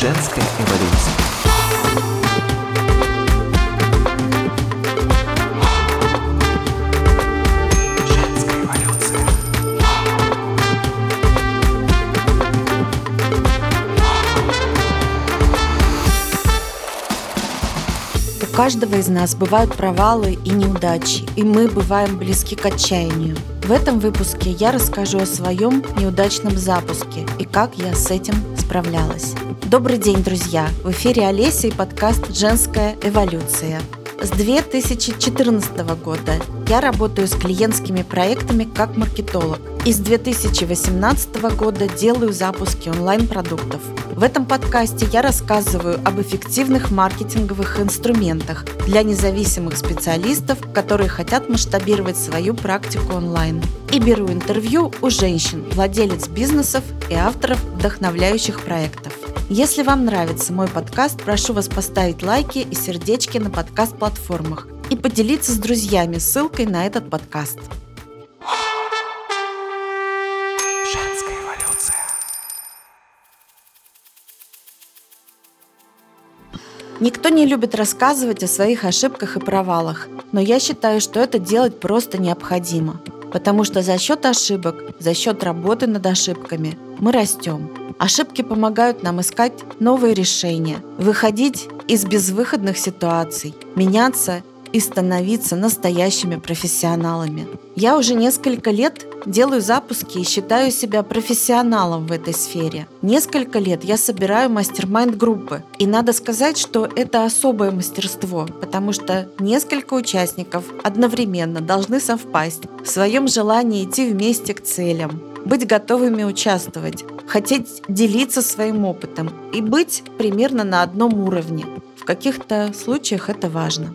Женская эволюция. У каждого из нас бывают провалы и неудачи, и мы бываем близки к отчаянию. В этом выпуске я расскажу о своем неудачном запуске и как я с этим справлялась. Добрый день, друзья! В эфире Олеся и подкаст «Женская эволюция». С 2014 года я работаю с клиентскими проектами как маркетолог. И с 2018 года делаю запуски онлайн-продуктов. В этом подкасте я рассказываю об эффективных маркетинговых инструментах для независимых специалистов, которые хотят масштабировать свою практику онлайн. И беру интервью у женщин, владелец бизнесов и авторов вдохновляющих проектов. Если вам нравится мой подкаст, прошу вас поставить лайки и сердечки на подкаст-платформах и поделиться с друзьями ссылкой на этот подкаст. Женская эволюция. Никто не любит рассказывать о своих ошибках и провалах, но я считаю, что это делать просто необходимо. Потому что за счет ошибок, за счет работы над ошибками мы растем. Ошибки помогают нам искать новые решения, выходить из безвыходных ситуаций, меняться и становиться настоящими профессионалами. Я уже несколько лет делаю запуски и считаю себя профессионалом в этой сфере. Несколько лет я собираю мастер-майнд-группы. И надо сказать, что это особое мастерство, потому что несколько участников одновременно должны совпасть в своем желании идти вместе к целям, быть готовыми участвовать, хотеть делиться своим опытом и быть примерно на одном уровне. В каких-то случаях это важно.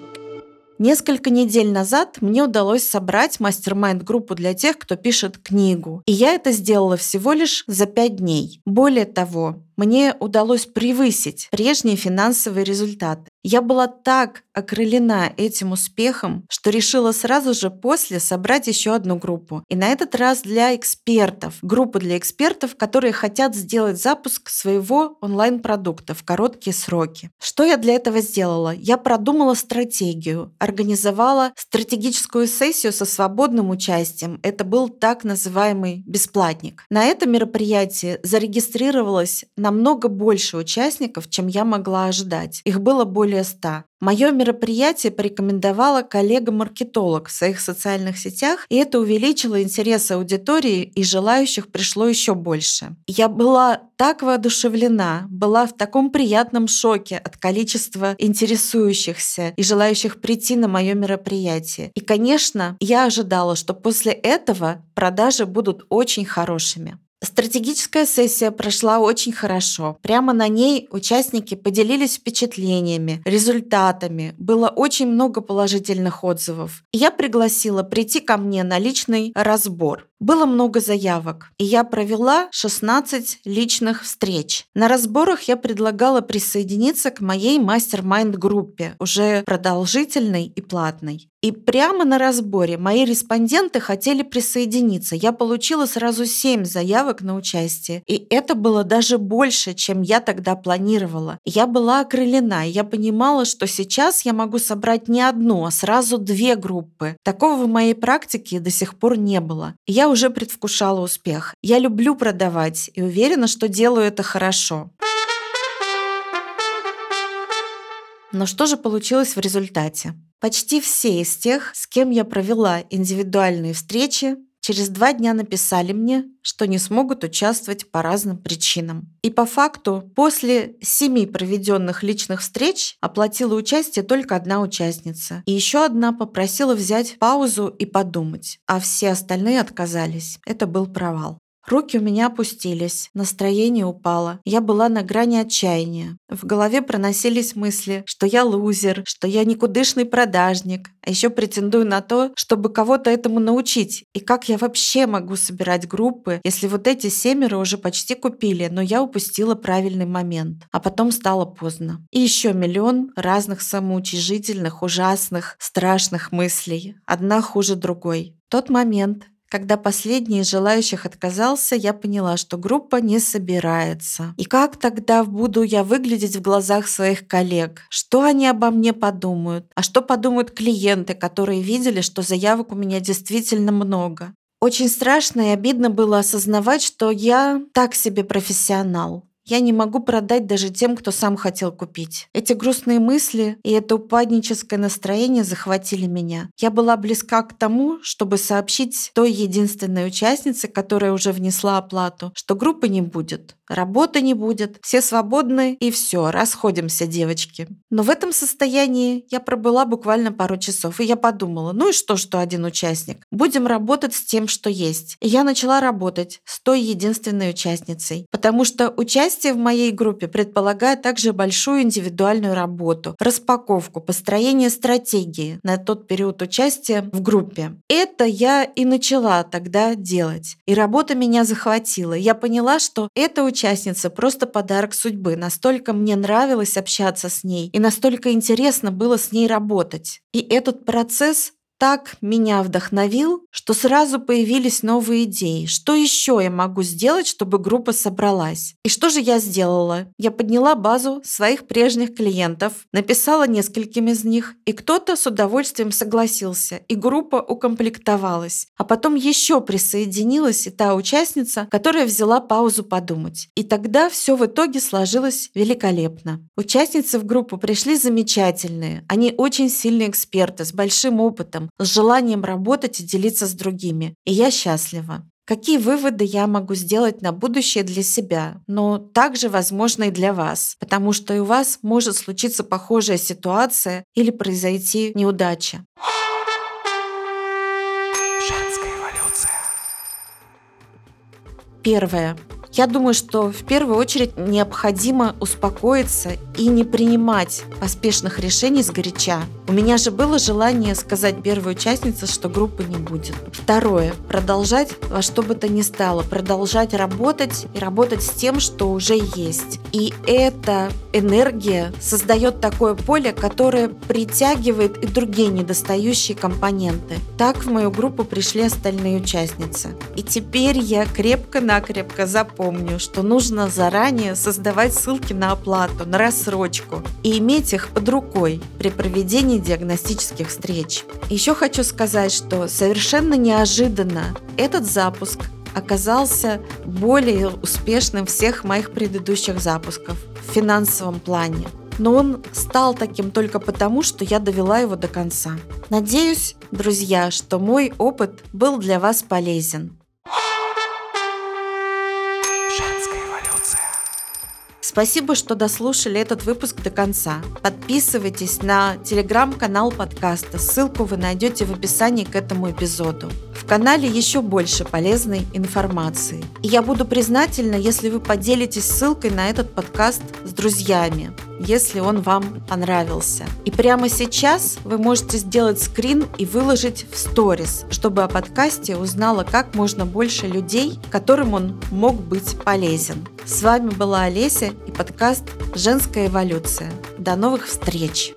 Несколько недель назад мне удалось собрать мастер-майнд-группу для тех, кто пишет книгу. И я это сделала всего лишь за пять дней. Более того, мне удалось превысить прежние финансовые результаты. Я была так окрылена этим успехом, что решила сразу же после собрать еще одну группу. И на этот раз для экспертов. Группу для экспертов, которые хотят сделать запуск своего онлайн-продукта в короткие сроки. Что я для этого сделала? Я продумала стратегию, организовала стратегическую сессию со свободным участием. Это был так называемый бесплатник. На это мероприятие зарегистрировалось намного больше участников, чем я могла ожидать. Их было более 100. Мое мероприятие порекомендовала коллега-маркетолог в своих социальных сетях, и это увеличило интерес аудитории, и желающих пришло еще больше. Я была так воодушевлена, была в таком приятном шоке от количества интересующихся и желающих прийти на мое мероприятие. И, конечно, я ожидала, что после этого продажи будут очень хорошими. Стратегическая сессия прошла очень хорошо. Прямо на ней участники поделились впечатлениями, результатами. Было очень много положительных отзывов. Я пригласила прийти ко мне на личный разбор. Было много заявок, и я провела 16 личных встреч. На разборах я предлагала присоединиться к моей мастер-майнд-группе, уже продолжительной и платной. И прямо на разборе мои респонденты хотели присоединиться. Я получила сразу 7 заявок на участие. И это было даже больше, чем я тогда планировала. Я была окрылена, и я понимала, что сейчас я могу собрать не одну, а сразу две группы. Такого в моей практике до сих пор не было. Я уже предвкушала успех. Я люблю продавать и уверена, что делаю это хорошо. Но что же получилось в результате? Почти все из тех, с кем я провела индивидуальные встречи, через два дня написали мне, что не смогут участвовать по разным причинам. И по факту, после семи проведенных личных встреч оплатила участие только одна участница. И еще одна попросила взять паузу и подумать, а все остальные отказались. Это был провал. Руки у меня опустились, настроение упало. Я была на грани отчаяния. В голове проносились мысли, что я лузер, что я никудышный продажник, а еще претендую на то, чтобы кого-то этому научить. И как я вообще могу собирать группы, если вот эти семеро уже почти купили, но я упустила правильный момент. А потом стало поздно. И еще миллион разных самоучижительных, ужасных, страшных мыслей. Одна хуже другой. Тот момент, Когда последний из желающих отказался, я поняла, что группа не собирается. И как тогда буду я выглядеть в глазах своих коллег? Что они обо мне подумают? А что подумают клиенты, которые видели, что заявок у меня действительно много? Очень страшно и обидно было осознавать, что я так себе профессионал. Я не могу продать даже тем, кто сам хотел купить. Эти грустные мысли и это упадническое настроение захватили меня. Я была близка к тому, чтобы сообщить той единственной участнице, которая уже внесла оплату, что группы не будет, работы не будет, все свободны и все, расходимся, девочки. Но в этом состоянии я пробыла буквально пару часов, и я подумала, ну и что, что один участник? Будем работать с тем, что есть. И я начала работать с той единственной участницей, потому что участие Участие в моей группе предполагает также большую индивидуальную работу, распаковку, построение стратегии на тот период участия в группе. Это я и начала тогда делать. И работа меня захватила. Я поняла, что эта участница просто подарок судьбы. Настолько мне нравилось общаться с ней и настолько интересно было с ней работать. И этот процесс так меня вдохновил, что сразу появились новые идеи. Что еще я могу сделать, чтобы группа собралась? И что же я сделала? Я подняла базу своих прежних клиентов, написала нескольким из них, и кто-то с удовольствием согласился, и группа укомплектовалась. А потом еще присоединилась и та участница, которая взяла паузу подумать. И тогда все в итоге сложилось великолепно. Участницы в группу пришли замечательные. Они очень сильные эксперты с большим опытом, с желанием работать и делиться с другими. И я счастлива. Какие выводы я могу сделать на будущее для себя, но также, возможно, и для вас, потому что и у вас может случиться похожая ситуация или произойти неудача. Женская эволюция. Первое. Я думаю, что в первую очередь необходимо успокоиться и не принимать поспешных решений с горяча. У меня же было желание сказать первой участнице, что группы не будет. Второе. Продолжать во что бы то ни стало. Продолжать работать и работать с тем, что уже есть. И эта энергия создает такое поле, которое притягивает и другие недостающие компоненты. Так в мою группу пришли остальные участницы. И теперь я крепко-накрепко запомнила, помню, что нужно заранее создавать ссылки на оплату, на рассрочку и иметь их под рукой при проведении диагностических встреч. Еще хочу сказать, что совершенно неожиданно этот запуск оказался более успешным всех моих предыдущих запусков в финансовом плане. Но он стал таким только потому, что я довела его до конца. Надеюсь, друзья, что мой опыт был для вас полезен. Спасибо, что дослушали этот выпуск до конца. Подписывайтесь на телеграм-канал подкаста. Ссылку вы найдете в описании к этому эпизоду. В канале еще больше полезной информации. И я буду признательна, если вы поделитесь ссылкой на этот подкаст с друзьями если он вам понравился. И прямо сейчас вы можете сделать скрин и выложить в сторис, чтобы о подкасте узнало как можно больше людей, которым он мог быть полезен. С вами была Олеся и подкаст «Женская эволюция». До новых встреч!